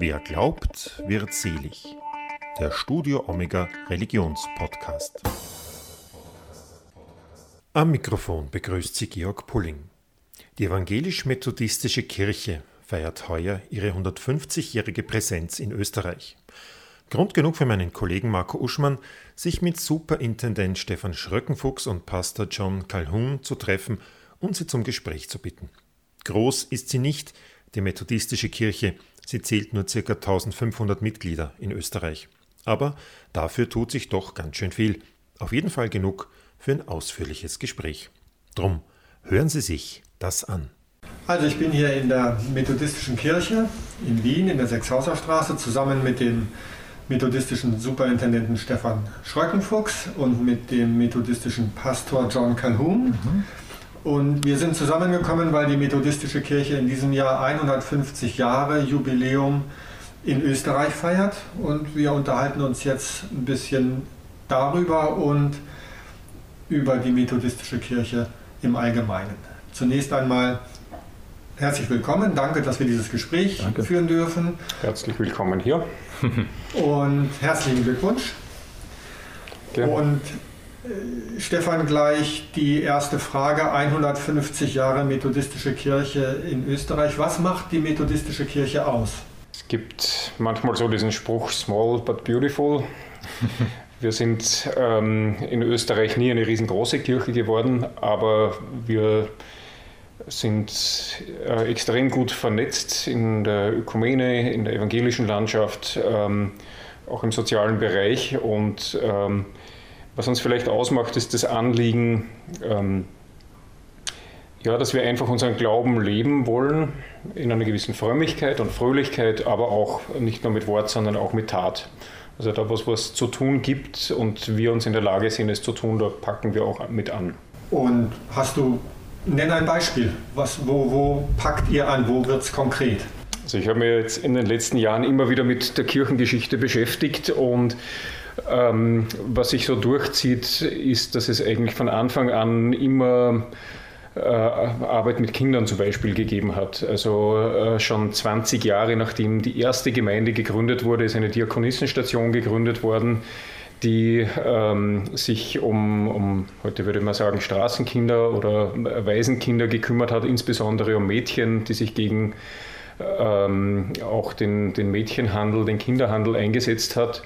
Wer glaubt, wird selig. Der Studio Omega Religionspodcast. Am Mikrofon begrüßt sie Georg Pulling. Die evangelisch-methodistische Kirche feiert heuer ihre 150-jährige Präsenz in Österreich. Grund genug für meinen Kollegen Marco Uschmann, sich mit Superintendent Stefan Schröckenfuchs und Pastor John Calhoun zu treffen und sie zum Gespräch zu bitten. Groß ist sie nicht, die methodistische Kirche, sie zählt nur ca. 1500 Mitglieder in Österreich. Aber dafür tut sich doch ganz schön viel. Auf jeden Fall genug für ein ausführliches Gespräch. Drum hören Sie sich das an. Also ich bin hier in der methodistischen Kirche in Wien in der Sechshauser Straße zusammen mit dem methodistischen Superintendenten Stefan Schröckenfuchs und mit dem methodistischen Pastor John Calhoun. Mhm. Und wir sind zusammengekommen, weil die methodistische Kirche in diesem Jahr 150 Jahre Jubiläum in Österreich feiert. Und wir unterhalten uns jetzt ein bisschen darüber und über die methodistische Kirche im Allgemeinen. Zunächst einmal herzlich willkommen. Danke, dass wir dieses Gespräch Danke. führen dürfen. Herzlich willkommen hier. und herzlichen Glückwunsch. Gerne. Und Stefan, gleich die erste Frage. 150 Jahre methodistische Kirche in Österreich. Was macht die methodistische Kirche aus? Es gibt manchmal so diesen Spruch, small but beautiful. Wir sind ähm, in Österreich nie eine riesengroße Kirche geworden, aber wir sind äh, extrem gut vernetzt in der Ökumene, in der evangelischen Landschaft, ähm, auch im sozialen Bereich und ähm, was uns vielleicht ausmacht, ist das Anliegen, ähm, ja, dass wir einfach unseren Glauben leben wollen, in einer gewissen Frömmigkeit und Fröhlichkeit, aber auch nicht nur mit Wort, sondern auch mit Tat. Also da, was es zu tun gibt und wir uns in der Lage sind, es zu tun, da packen wir auch mit an. Und hast du, nenn ein Beispiel, was, wo, wo packt ihr an, wo wird es konkret? Also ich habe mich jetzt in den letzten Jahren immer wieder mit der Kirchengeschichte beschäftigt und ähm, was sich so durchzieht, ist, dass es eigentlich von Anfang an immer äh, Arbeit mit Kindern zum Beispiel gegeben hat. Also äh, schon 20 Jahre nachdem die erste Gemeinde gegründet wurde, ist eine Diakonissenstation gegründet worden, die ähm, sich um, um, heute würde man sagen, Straßenkinder oder Waisenkinder gekümmert hat, insbesondere um Mädchen, die sich gegen ähm, auch den, den Mädchenhandel, den Kinderhandel eingesetzt hat.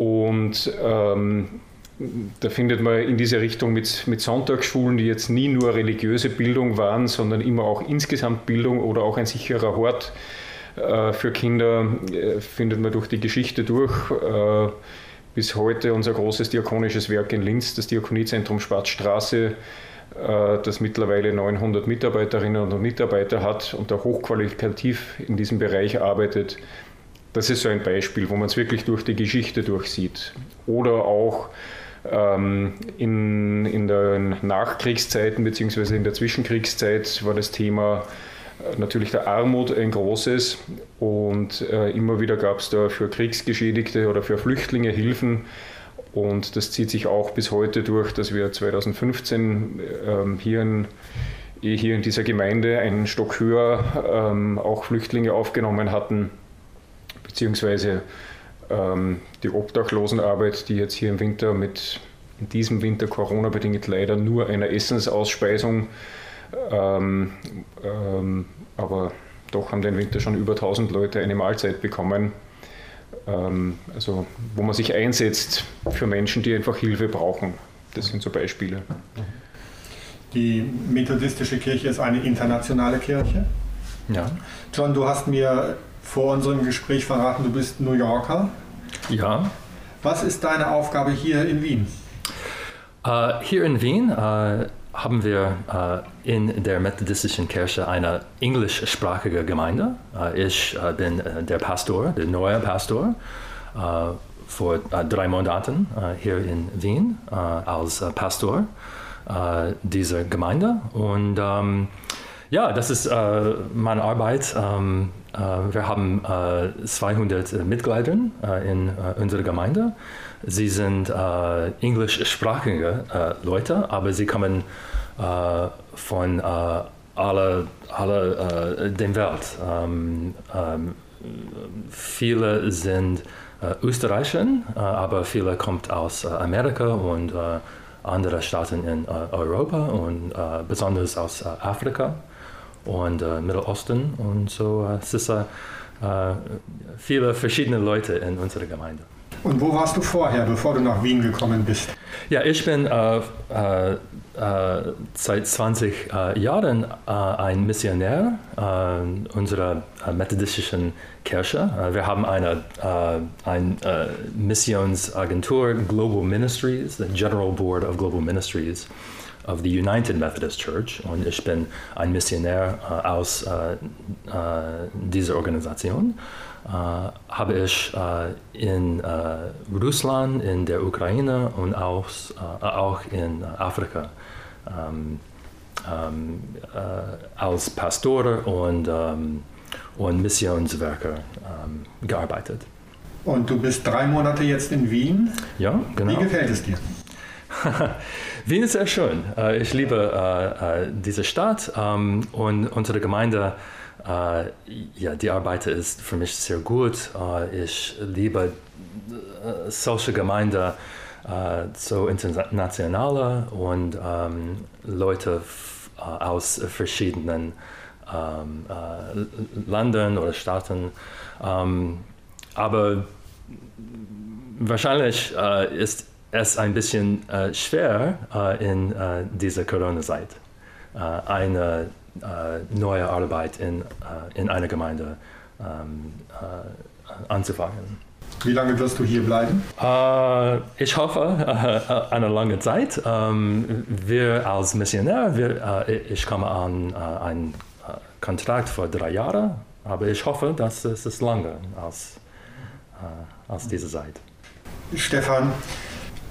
Und ähm, da findet man in diese Richtung mit, mit Sonntagsschulen, die jetzt nie nur religiöse Bildung waren, sondern immer auch insgesamt Bildung oder auch ein sicherer Hort äh, für Kinder, äh, findet man durch die Geschichte durch. Äh, bis heute unser großes diakonisches Werk in Linz, das Diakoniezentrum Schwarzstraße, äh, das mittlerweile 900 Mitarbeiterinnen und Mitarbeiter hat und da hochqualitativ in diesem Bereich arbeitet das ist so ein Beispiel, wo man es wirklich durch die Geschichte durchsieht. Oder auch ähm, in, in den Nachkriegszeiten bzw. in der Zwischenkriegszeit war das Thema äh, natürlich der Armut ein großes und äh, immer wieder gab es da für Kriegsgeschädigte oder für Flüchtlinge Hilfen. Und das zieht sich auch bis heute durch, dass wir 2015 ähm, hier, in, hier in dieser Gemeinde einen Stock höher ähm, auch Flüchtlinge aufgenommen hatten beziehungsweise ähm, die Obdachlosenarbeit, die jetzt hier im Winter mit in diesem Winter Corona-bedingt leider nur einer Essensausspeisung, ähm, ähm, aber doch haben den Winter schon über 1000 Leute eine Mahlzeit bekommen. Ähm, also wo man sich einsetzt für Menschen, die einfach Hilfe brauchen. Das sind so Beispiele. Die methodistische Kirche ist eine internationale Kirche. Ja. John, du hast mir vor unserem Gespräch verraten, du bist New Yorker. Ja. Was ist deine Aufgabe hier in Wien? Uh, hier in Wien uh, haben wir uh, in der methodistischen Kirche eine englischsprachige Gemeinde. ich bin der Pastor, der neue Pastor, vor drei Monaten hier in Wien als Pastor dieser Gemeinde. Und um, ja, das ist meine Arbeit. Um, äh, wir haben 200 äh, Mitglieder äh, in unserer Gemeinde. Sie sind englischsprachige Leute, aber sie kommen von alle, alle der Welt. Ähm, ähm, viele sind Österreicher, aber viele kommen aus Amerika und andere Staaten in Europa und besonders aus Afrika und Mittelosten. Und so es ist viele verschiedene Leute in unserer Gemeinde. Und wo warst du vorher, bevor du nach Wien gekommen bist? Ja, ich bin äh, äh, äh seit 20 äh, Jahren äh, ein Missionär äh, unserer methodistischen Kirche. wir haben eine, eine Missionsagentur, Global Ministries, the General Board of Global Ministries of the United Methodist Church. Und ich bin ein Missionär aus dieser Organisation. Äh, habe ich äh, in äh, Russland, in der Ukraine und auch, auch in Afrika ähm, ähm, als Pastor und, ähm, und Missionswerker gearbeitet. Und du bist drei Monate jetzt in Wien. Ja, genau. Wie gefällt es dir? Wien ist sehr schön. Ich liebe diese Stadt und unsere Gemeinde äh, ja, die Arbeit ist für mich sehr gut. Äh, ich liebe äh, solche Gemeinde so internationale und ähm, Leute aus verschiedenen ähm, Ländern oder Staaten. Ähm, aber wahrscheinlich ist es ein bisschen schwer in dieser Corona-Zeit. eine äh, neue Arbeit in, äh, in einer Gemeinde ähm, äh, anzufangen. Wie lange wirst du hier bleiben? ich hoffe, eine lange Zeit. Ähm, wir als Missionär, wir, ich komme an einen Kontrakt für drei Jahre, aber ich hoffe, dass es ist lange als, als diese Zeit. Stefan,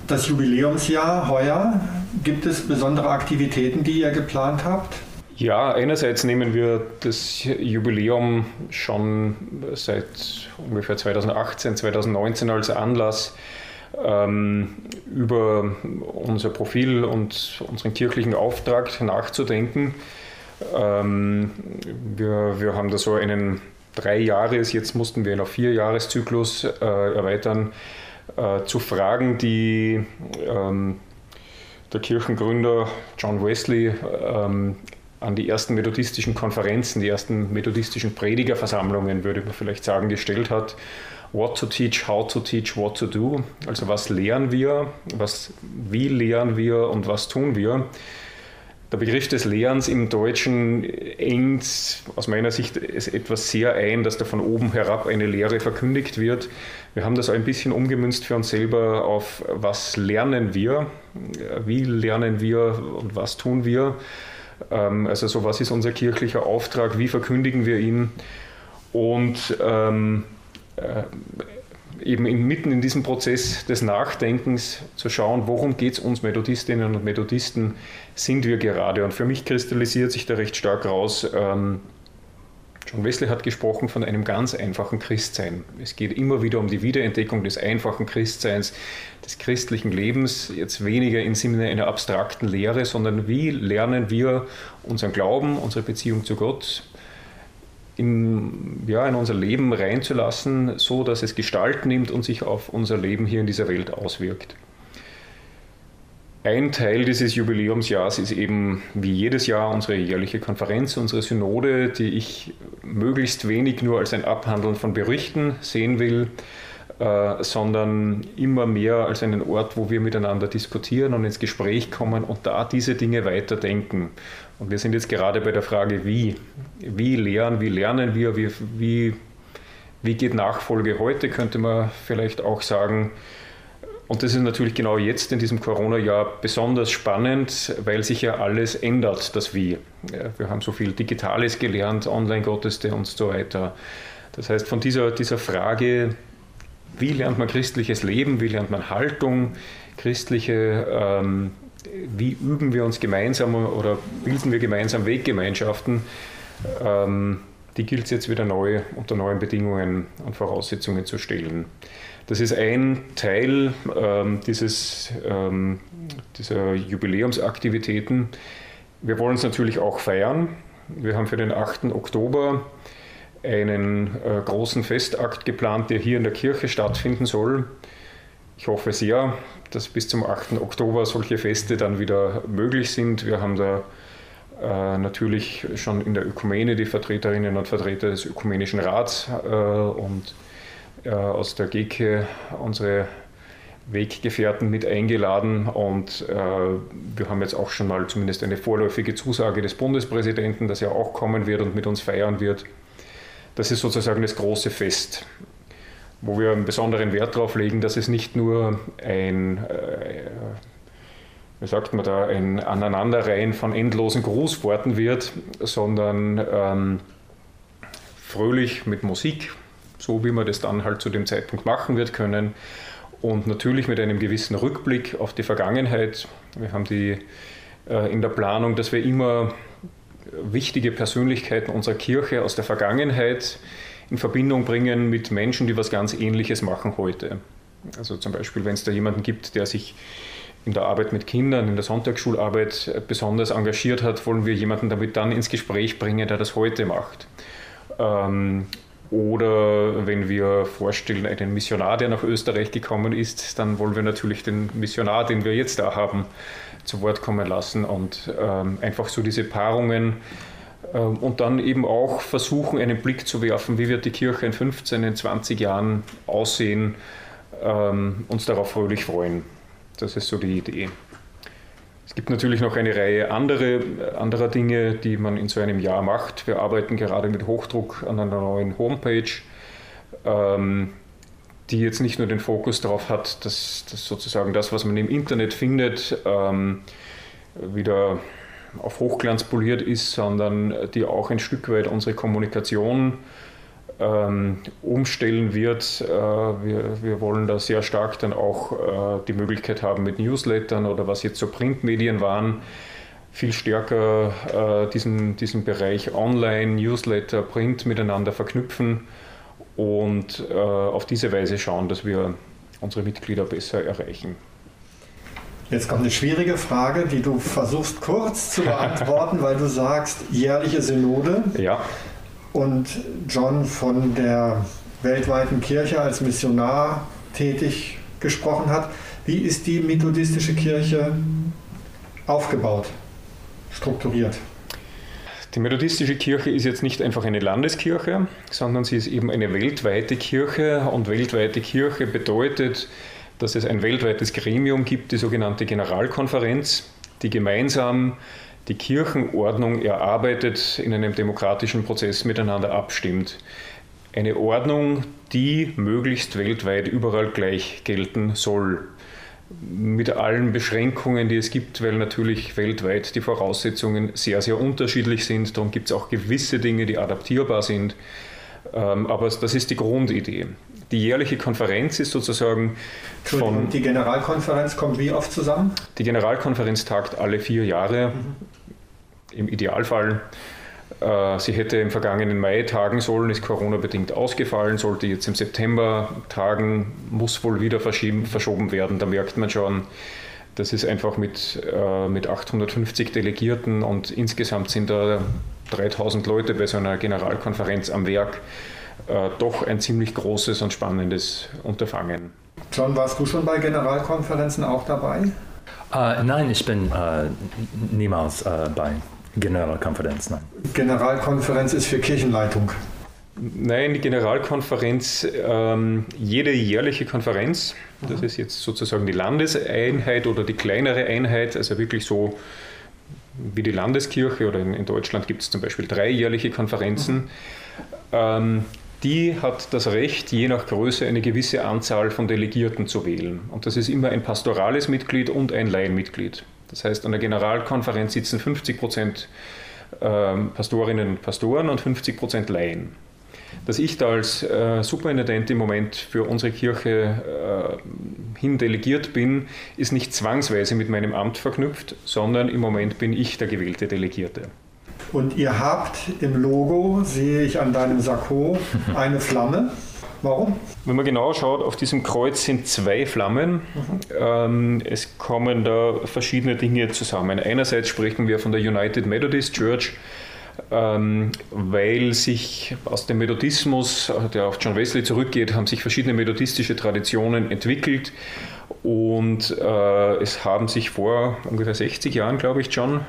das Jubiläumsjahr heuer, gibt es besondere Aktivitäten, die ihr geplant habt? Ja, einerseits nehmen wir das Jubiläum schon seit ungefähr 2018, 2019 als Anlass, ähm, über unser Profil und unseren kirchlichen Auftrag nachzudenken. Ähm, wir, wir haben da so einen drei Jahres, jetzt mussten wir noch vier Jahreszyklus äh, erweitern, äh, zu Fragen, die ähm, der Kirchengründer John Wesley ähm, an die ersten methodistischen Konferenzen, die ersten methodistischen Predigerversammlungen, würde man vielleicht sagen, gestellt hat. What to teach, how to teach, what to do. Also was lehren wir, was, wie lehren wir und was tun wir. Der Begriff des Lehrens im Deutschen engt aus meiner Sicht etwas sehr ein, dass da von oben herab eine Lehre verkündigt wird. Wir haben das ein bisschen umgemünzt für uns selber auf was lernen wir, wie lernen wir und was tun wir. Ähm, also so, was ist unser kirchlicher Auftrag, wie verkündigen wir ihn und ähm, äh, eben inmitten in diesem Prozess des Nachdenkens zu schauen, worum geht es uns Methodistinnen und Methodisten, sind wir gerade. Und für mich kristallisiert sich da recht stark raus, ähm, John Wesley hat gesprochen von einem ganz einfachen Christsein. Es geht immer wieder um die Wiederentdeckung des einfachen Christseins, des christlichen Lebens, jetzt weniger im Sinne einer abstrakten Lehre, sondern wie lernen wir unseren Glauben, unsere Beziehung zu Gott in, ja, in unser Leben reinzulassen, so dass es Gestalt nimmt und sich auf unser Leben hier in dieser Welt auswirkt. Ein Teil dieses Jubiläumsjahrs ist eben wie jedes Jahr unsere jährliche Konferenz, unsere Synode, die ich möglichst wenig nur als ein Abhandeln von Berichten sehen will, äh, sondern immer mehr als einen Ort, wo wir miteinander diskutieren und ins Gespräch kommen und da diese Dinge weiterdenken. Und wir sind jetzt gerade bei der Frage, wie. Wie lehren, wie lernen wir, wie, wie, wie geht Nachfolge heute, könnte man vielleicht auch sagen. Und das ist natürlich genau jetzt in diesem Corona-Jahr besonders spannend, weil sich ja alles ändert, das Wie. Wir haben so viel Digitales gelernt, Online-Gottesdienste und so weiter. Das heißt, von dieser, dieser Frage, wie lernt man christliches Leben, wie lernt man Haltung, christliche, ähm, wie üben wir uns gemeinsam oder bilden wir gemeinsam Weggemeinschaften, ähm, die gilt es jetzt wieder neu unter neuen Bedingungen und Voraussetzungen zu stellen. Das ist ein Teil ähm, dieses, ähm, dieser Jubiläumsaktivitäten. Wir wollen es natürlich auch feiern. Wir haben für den 8. Oktober einen äh, großen Festakt geplant, der hier in der Kirche stattfinden soll. Ich hoffe sehr, dass bis zum 8. Oktober solche Feste dann wieder möglich sind. Wir haben da äh, natürlich schon in der Ökumene die Vertreterinnen und Vertreter des Ökumenischen Rats äh, und äh, aus der GEKE unsere Weggefährten mit eingeladen und äh, wir haben jetzt auch schon mal zumindest eine vorläufige Zusage des Bundespräsidenten, dass er auch kommen wird und mit uns feiern wird. Das ist sozusagen das große Fest, wo wir einen besonderen Wert darauf legen, dass es nicht nur ein, äh, wie sagt man da, ein Aneinanderreihen von endlosen Grußworten wird, sondern ähm, fröhlich mit Musik, so wie man das dann halt zu dem Zeitpunkt machen wird können und natürlich mit einem gewissen Rückblick auf die Vergangenheit. Wir haben die äh, in der Planung, dass wir immer wichtige Persönlichkeiten unserer Kirche aus der Vergangenheit in Verbindung bringen mit Menschen, die was ganz Ähnliches machen heute. Also zum Beispiel, wenn es da jemanden gibt, der sich in der Arbeit mit Kindern, in der Sonntagsschularbeit besonders engagiert hat, wollen wir jemanden damit dann ins Gespräch bringen, der das heute macht. Ähm, oder wenn wir vorstellen, einen Missionar, der nach Österreich gekommen ist, dann wollen wir natürlich den Missionar, den wir jetzt da haben, zu Wort kommen lassen und ähm, einfach so diese Paarungen und dann eben auch versuchen, einen Blick zu werfen, wie wird die Kirche in 15, in 20 Jahren aussehen, ähm, uns darauf fröhlich freuen. Das ist so die Idee. Es gibt natürlich noch eine Reihe andere, anderer Dinge, die man in so einem Jahr macht. Wir arbeiten gerade mit Hochdruck an einer neuen Homepage, ähm, die jetzt nicht nur den Fokus darauf hat, dass, dass sozusagen das, was man im Internet findet, ähm, wieder auf Hochglanz poliert ist, sondern die auch ein Stück weit unsere Kommunikation ähm, umstellen wird. Äh, wir, wir wollen da sehr stark dann auch äh, die Möglichkeit haben mit Newslettern oder was jetzt so Printmedien waren, viel stärker äh, diesen, diesen Bereich Online, Newsletter, Print miteinander verknüpfen und auf diese Weise schauen, dass wir unsere Mitglieder besser erreichen. Jetzt kommt eine schwierige Frage, die du versuchst kurz zu beantworten, weil du sagst, jährliche Synode. Ja und John von der weltweiten Kirche als Missionar tätig gesprochen hat. Wie ist die methodistische Kirche aufgebaut, strukturiert? Die methodistische Kirche ist jetzt nicht einfach eine Landeskirche, sondern sie ist eben eine weltweite Kirche und weltweite Kirche bedeutet, dass es ein weltweites Gremium gibt, die sogenannte Generalkonferenz, die gemeinsam die Kirchenordnung erarbeitet, in einem demokratischen Prozess miteinander abstimmt. Eine Ordnung, die möglichst weltweit überall gleich gelten soll. Mit allen Beschränkungen, die es gibt, weil natürlich weltweit die Voraussetzungen sehr, sehr unterschiedlich sind. Darum gibt es auch gewisse Dinge, die adaptierbar sind. Ähm, aber das ist die Grundidee. Die jährliche Konferenz ist sozusagen von. Die Generalkonferenz kommt wie oft zusammen? Die Generalkonferenz tagt alle vier Jahre. Mhm im Idealfall. Äh, sie hätte im vergangenen Mai tagen sollen, ist Corona-bedingt ausgefallen, sollte jetzt im September tagen, muss wohl wieder verschoben werden. Da merkt man schon, das ist einfach mit, äh, mit 850 Delegierten und insgesamt sind da 3000 Leute bei so einer Generalkonferenz am Werk äh, doch ein ziemlich großes und spannendes Unterfangen. John, warst du schon bei Generalkonferenzen auch dabei? Uh, nein, ich bin uh, niemals uh, bei Generalkonferenz, nein. Generalkonferenz ist für Kirchenleitung. Nein, die Generalkonferenz, ähm, jede jährliche Konferenz, das ist jetzt sozusagen die Landeseinheit oder die kleinere Einheit, also wirklich so wie die Landeskirche oder in, in Deutschland gibt es zum Beispiel drei jährliche Konferenzen. Mhm. Ähm, die hat das Recht, je nach Größe eine gewisse Anzahl von Delegierten zu wählen. Und das ist immer ein pastorales Mitglied und ein Laienmitglied. Das heißt, an der Generalkonferenz sitzen 50 Prozent ähm, Pastorinnen und Pastoren und 50 Prozent Laien. Dass ich da als äh, Superintendent im Moment für unsere Kirche äh, hin delegiert bin, ist nicht zwangsweise mit meinem Amt verknüpft, sondern im Moment bin ich der gewählte Delegierte. Und ihr habt im Logo, sehe ich an deinem Sakko, eine Flamme. Warum? Wenn man genau schaut, auf diesem Kreuz sind zwei Flammen. Mhm. Ähm, es kommen da verschiedene Dinge zusammen. Einerseits sprechen wir von der United Methodist Church, ähm, weil sich aus dem Methodismus, der auf John Wesley zurückgeht, haben sich verschiedene methodistische Traditionen entwickelt und äh, es haben sich vor ungefähr 60 Jahren, glaube ich, John,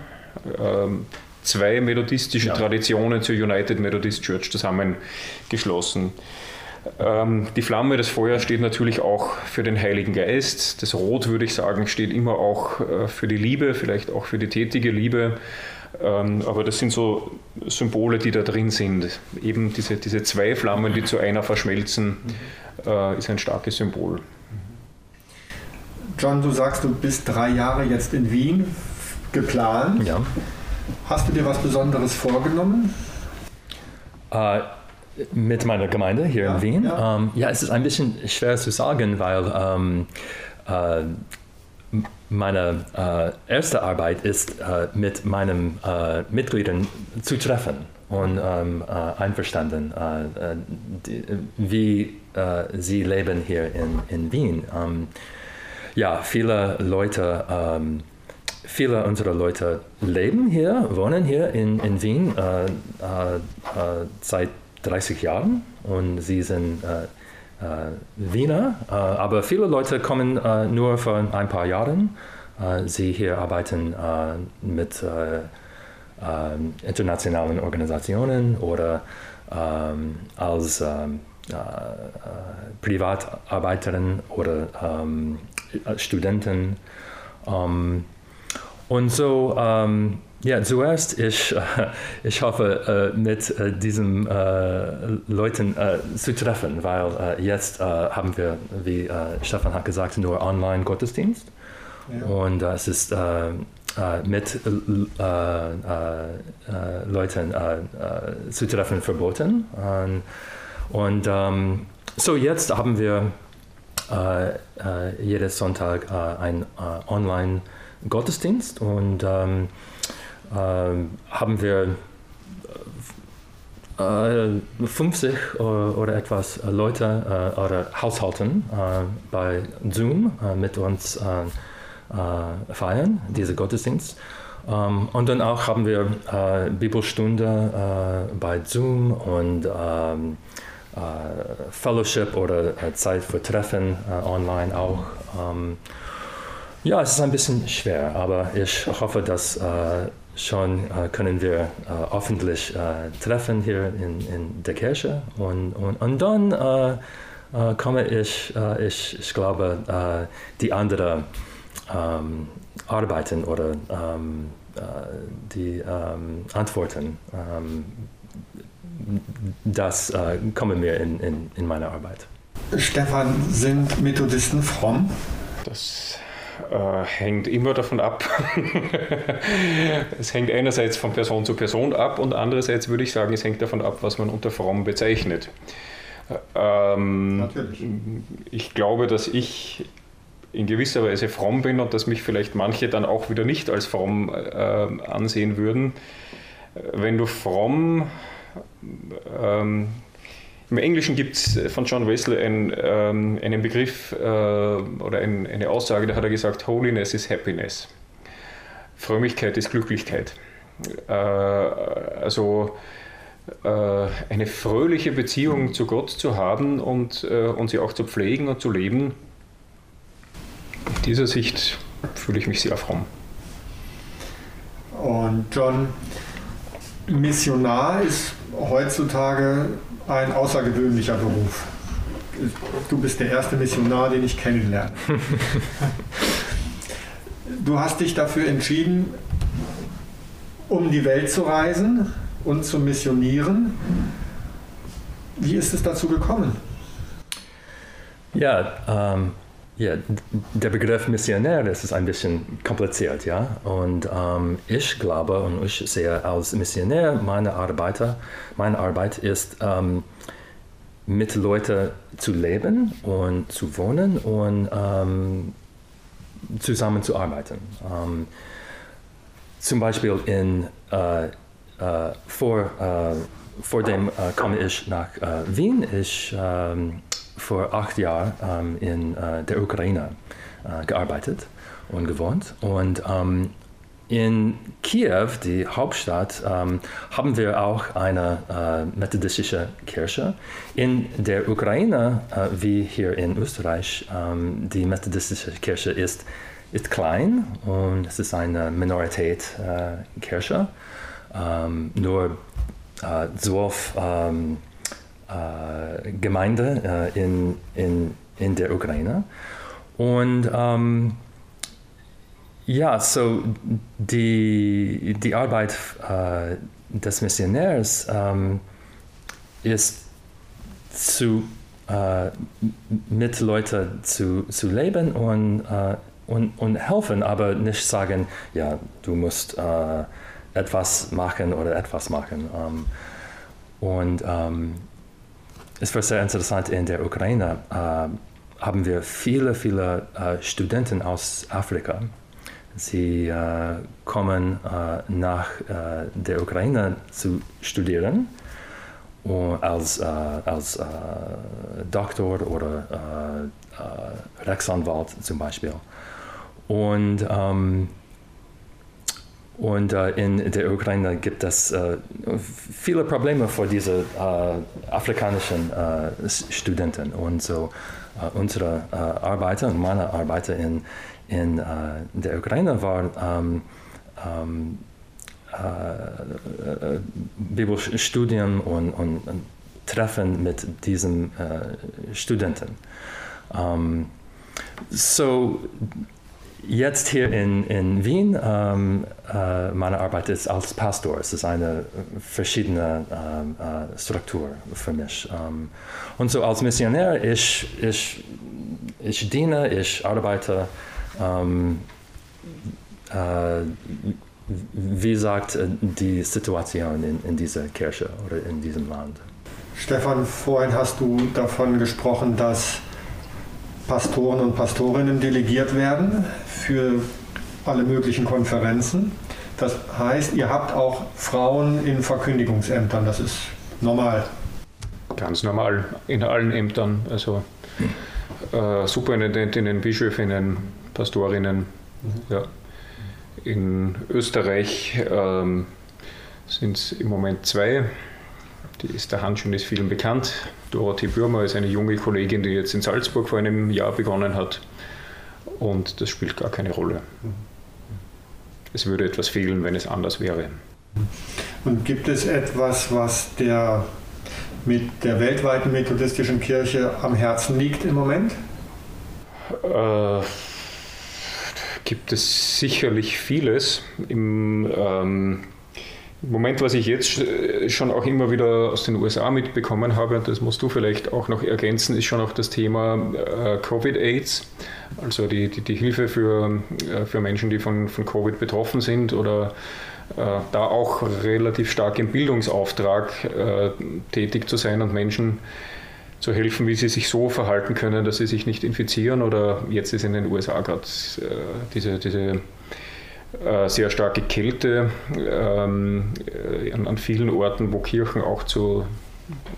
ähm, zwei methodistische ja. Traditionen zur United Methodist Church zusammengeschlossen. Ähm, die Flamme, das Feuer steht natürlich auch für den Heiligen Geist. Das Rot, würde ich sagen, steht immer auch äh, für die Liebe, vielleicht auch für die tätige Liebe. Ähm, aber das sind so Symbole, die da drin sind. Eben diese, diese zwei Flammen, die zu einer verschmelzen, äh, ist ein starkes Symbol. John, du sagst, du bist drei Jahre jetzt in Wien geplant. Ja. Hast du dir was Besonderes vorgenommen? Äh, mit meiner Gemeinde hier ja, in Wien? Ja. Ähm, ja. es ist ein bisschen schwer zu sagen, weil ähm, äh, meine äh, erste Arbeit ist, äh, mit meinen äh, Mitgliedern zu treffen und ähm, äh, einverstanden, die, wie sie leben hier in, in Wien. Ähm, ja, viele Leute ähm, viele unserer Leute leben hier, wohnen hier in, in Wien äh, äh, äh seit 30 Jahren und sie sind äh, äh Wiener, aber viele Leute kommen nur für ein paar Jahre. sie hier arbeiten mit internationalen Organisationen oder ähm, als ähm, Privatarbeiterin oder ähm, Studenten. Um, und so, ähm, ja, zuerst, ich, äh, ich hoffe, äh, mit äh, diesen äh, Leuten äh, zu treffen, weil äh, jetzt haben wir, wie Stefan hat gesagt, nur Online-Gottesdienst. Ja. Und es ist mit Leuten zu treffen verboten. Und, und ähm, so jetzt haben wir jeden Sonntag ein Online-Gottesdienst. Gottesdienst und ähm, äh, haben wir äh, 50 oder etwas Leute äh, oder Haushalten äh, bei Zoom äh, mit uns äh, feiern, diese Gottesdienst. Um, ähm, und dann auch haben wir äh, Bibelstunde äh, bei Zoom und ähm, äh, Fellowship oder Zeit für Treffen online auch. Ähm, ja, es ist ein bisschen schwer, aber ich hoffe, dass äh, schon äh, können wir äh, hoffentlich äh, treffen hier in, in der Kirche und, und, und dann äh, äh, komme ich, ich, ich glaube, die anderen ähm, Arbeiten oder ähm, die ähm, Antworten, ähm, das kommen mir in, in, in meiner Arbeit. Stefan, sind Methodisten fromm? Das äh, hängt immer davon ab. es hängt einerseits von Person zu Person ab und andererseits würde ich sagen, es hängt davon ab, was man unter fromm bezeichnet. Ähm, Natürlich. Ich glaube, dass ich in gewisser Weise fromm bin und dass mich vielleicht manche dann auch wieder nicht als fromm äh, ansehen würden. Wenn du fromm ähm, im Englischen gibt es von John Wesley ein, ähm, einen Begriff äh, oder ein, eine Aussage, da hat er gesagt, Holiness is Happiness. Frömmigkeit ist Glücklichkeit. Äh, also äh, eine fröhliche Beziehung zu Gott zu haben und, äh, und sie auch zu pflegen und zu leben. In dieser Sicht fühle ich mich sehr fromm. Und John, Missionar ist heutzutage ein außergewöhnlicher Beruf. Du bist der erste Missionar, den ich kennenlerne. du hast dich dafür entschieden, um die Welt zu reisen und zu missionieren. Wie ist es dazu gekommen? Ja, ähm, ja, der Begriff Missionär das ist ein bisschen kompliziert, ja. Und ähm, ich glaube und ich sehe als Missionär meine Arbeit, meine Arbeit ist ähm, mit Leuten zu leben und zu wohnen und ähm, zusammen zu. Ähm, zum Beispiel in äh, äh, vor, äh, vor dem äh, komme ich nach äh, Wien. Ich ähm, vor acht Jahren ähm, in äh, der Ukraine äh, gearbeitet und gewohnt. Und ähm, in Kiew, die Hauptstadt, ähm, haben wir auch eine äh, methodistische Kirche. In der Ukraine, äh, wie hier in Österreich, ähm, die methodistische Kirche ist, ist klein und es ist eine Minorität äh, Kirche. Ähm, nur äh, zwölf ähm, äh, Gemeinden äh, in, in, in der Ukraine. Und ähm, ja, so die, die Arbeit äh, des Missionärs ähm, ist zu, äh, mit Leuten zu, zu leben und, äh, und, und helfen, aber nicht sagen, ja, du musst äh, etwas machen oder etwas machen. Ähm, und ähm, es war sehr interessant in der Ukraine. Äh, haben wir viele, viele äh, Studenten aus Afrika Sie äh, kommen äh, nach äh, der Ukraine zu studieren als, als Doktor oder Rechtsanwalt zum Beispiel. Und, ähm, und äh, in der Ukraine gibt es äh, viele Probleme für diese äh, afrikanischen Studenten. Und so unsere Arbeiter und meine Arbeiter in, in äh, der Ukraine war ähm, ähm, äh, äh Bibelstudien und, und, und, Treffen mit diesen äh, Studenten. Ähm, so, jetzt hier in, in Wien, ähm, äh, meine Arbeit ist als Pastor. Es ist eine verschiedene ähm, äh, Struktur für mich. Ähm, und so als Missionär, ich, ich, ich diene, ich arbeite ähm, äh, wie sagt äh, die Situation in, in dieser Kirche oder in diesem Land? Stefan, vorhin hast du davon gesprochen, dass Pastoren und Pastorinnen delegiert werden für alle möglichen Konferenzen. Das heißt, ihr habt auch Frauen in Verkündigungsämtern. Das ist normal. Ganz normal in allen Ämtern. Also äh, Superintendentinnen, Bischöfinnen, Pastorinnen. Mhm. Ja. In Österreich ähm, sind es im Moment zwei. Die ist der Hand schon ist vielen bekannt. Dorothee Bürmer ist eine junge Kollegin, die jetzt in Salzburg vor einem Jahr begonnen hat. Und das spielt gar keine Rolle. Es würde etwas fehlen, wenn es anders wäre. Und gibt es etwas, was der mit der weltweiten methodistischen Kirche am Herzen liegt im Moment? Äh, gibt es sicherlich vieles. Im, ähm, Moment, was ich jetzt schon auch immer wieder aus den USA mitbekommen habe, und das musst du vielleicht auch noch ergänzen, ist schon auch das Thema äh, Covid-AIDS, also die, die, die, Hilfe für, äh, für Menschen, die von, von Covid betroffen sind oder äh, da auch relativ stark im Bildungsauftrag äh, tätig zu sein und Menschen zu helfen, wie sie sich so verhalten können, dass sie sich nicht infizieren. Oder jetzt ist in den USA gerade äh, diese, diese äh, sehr starke Kälte ähm, äh, an, vielen Orten, wo Kirchen auch zu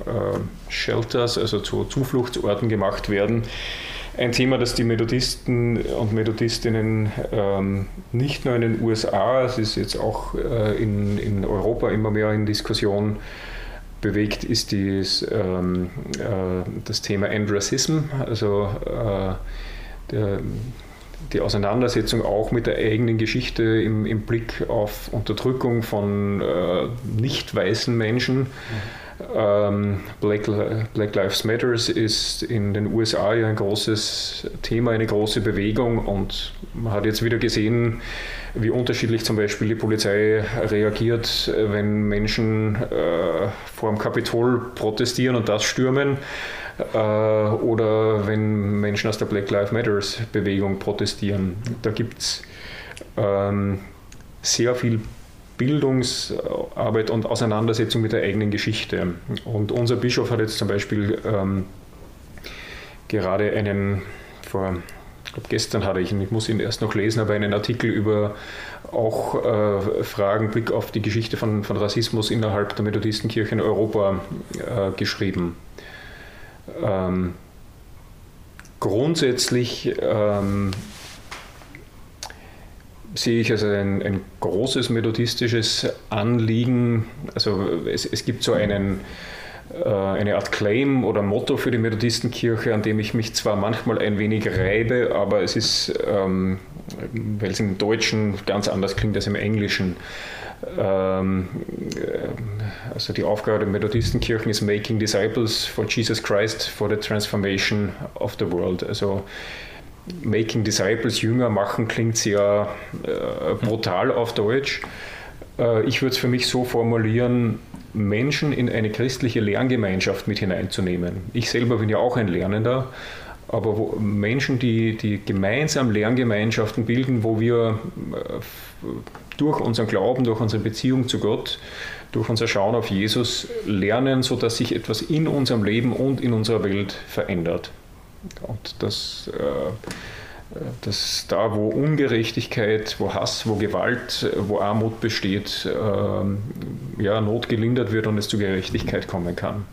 äh, Shelters, also zu Zufluchtsorten gemacht werden. Ein Thema, das die Methodisten und Methodistinnen ähm, nicht nur in den USA, es ist jetzt auch äh, in, in Europa immer mehr in Diskussion, bewegt, ist dies, ähm, äh, das Thema Andrasism, also äh, der, die Auseinandersetzung auch mit der eigenen Geschichte im, im Blick auf Unterdrückung von äh, nicht weißen Menschen. Mhm. Ähm, Black, Black, Lives Matters ist in den USA ja ein großes Thema, eine große Bewegung und man hat jetzt wieder gesehen, wie unterschiedlich zum Beispiel die Polizei reagiert, wenn Menschen äh, vor dem Kapitol protestieren und das stürmen äh, oder wenn Menschen aus der Black Lives Matters Bewegung protestieren. Da gibt es ähm, sehr viel Bildungsarbeit und Auseinandersetzung mit der eigenen Geschichte. Und unser Bischof hat jetzt zum Beispiel ähm, gerade einen vor ich glaube gestern hatte ich ihn, ich muss ihn erst noch lesen, aber einen Artikel über auch äh, Fragen, Blick auf die Geschichte von, von Rassismus innerhalb der Methodistenkirche in Europa äh, geschrieben. Ähm, grundsätzlich ähm, sehe ich als ein, ein großes methodistisches Anliegen. Also es, es gibt so einen, äh, eine Art Claim oder Motto für die Methodistenkirche, an dem ich mich zwar manchmal ein wenig reibe, aber es ist, ähm, weil es im Deutschen ganz anders klingt als im Englischen, also die Aufgabe der Methodistenkirchen ist Making Disciples for Jesus Christ for the Transformation of the World. Also Making Disciples, Jünger machen, klingt sehr äh, brutal auf Deutsch. Äh, ich würde es für mich so formulieren, Menschen in eine christliche Lerngemeinschaft mit hineinzunehmen. Ich selber bin ja auch ein Lernender, aber wo Menschen, die, die gemeinsam Lerngemeinschaften bilden, wo wir äh, durch unseren Glauben, durch unsere Beziehung zu Gott, durch unser Schauen auf Jesus lernen, sodass sich etwas in unserem Leben und in unserer Welt verändert. Und das, äh, das da, wo Ungerechtigkeit, wo Hass, wo Gewalt, wo Armut besteht, äh, ja, Not gelindert wird und es zu Gerechtigkeit kommen kann.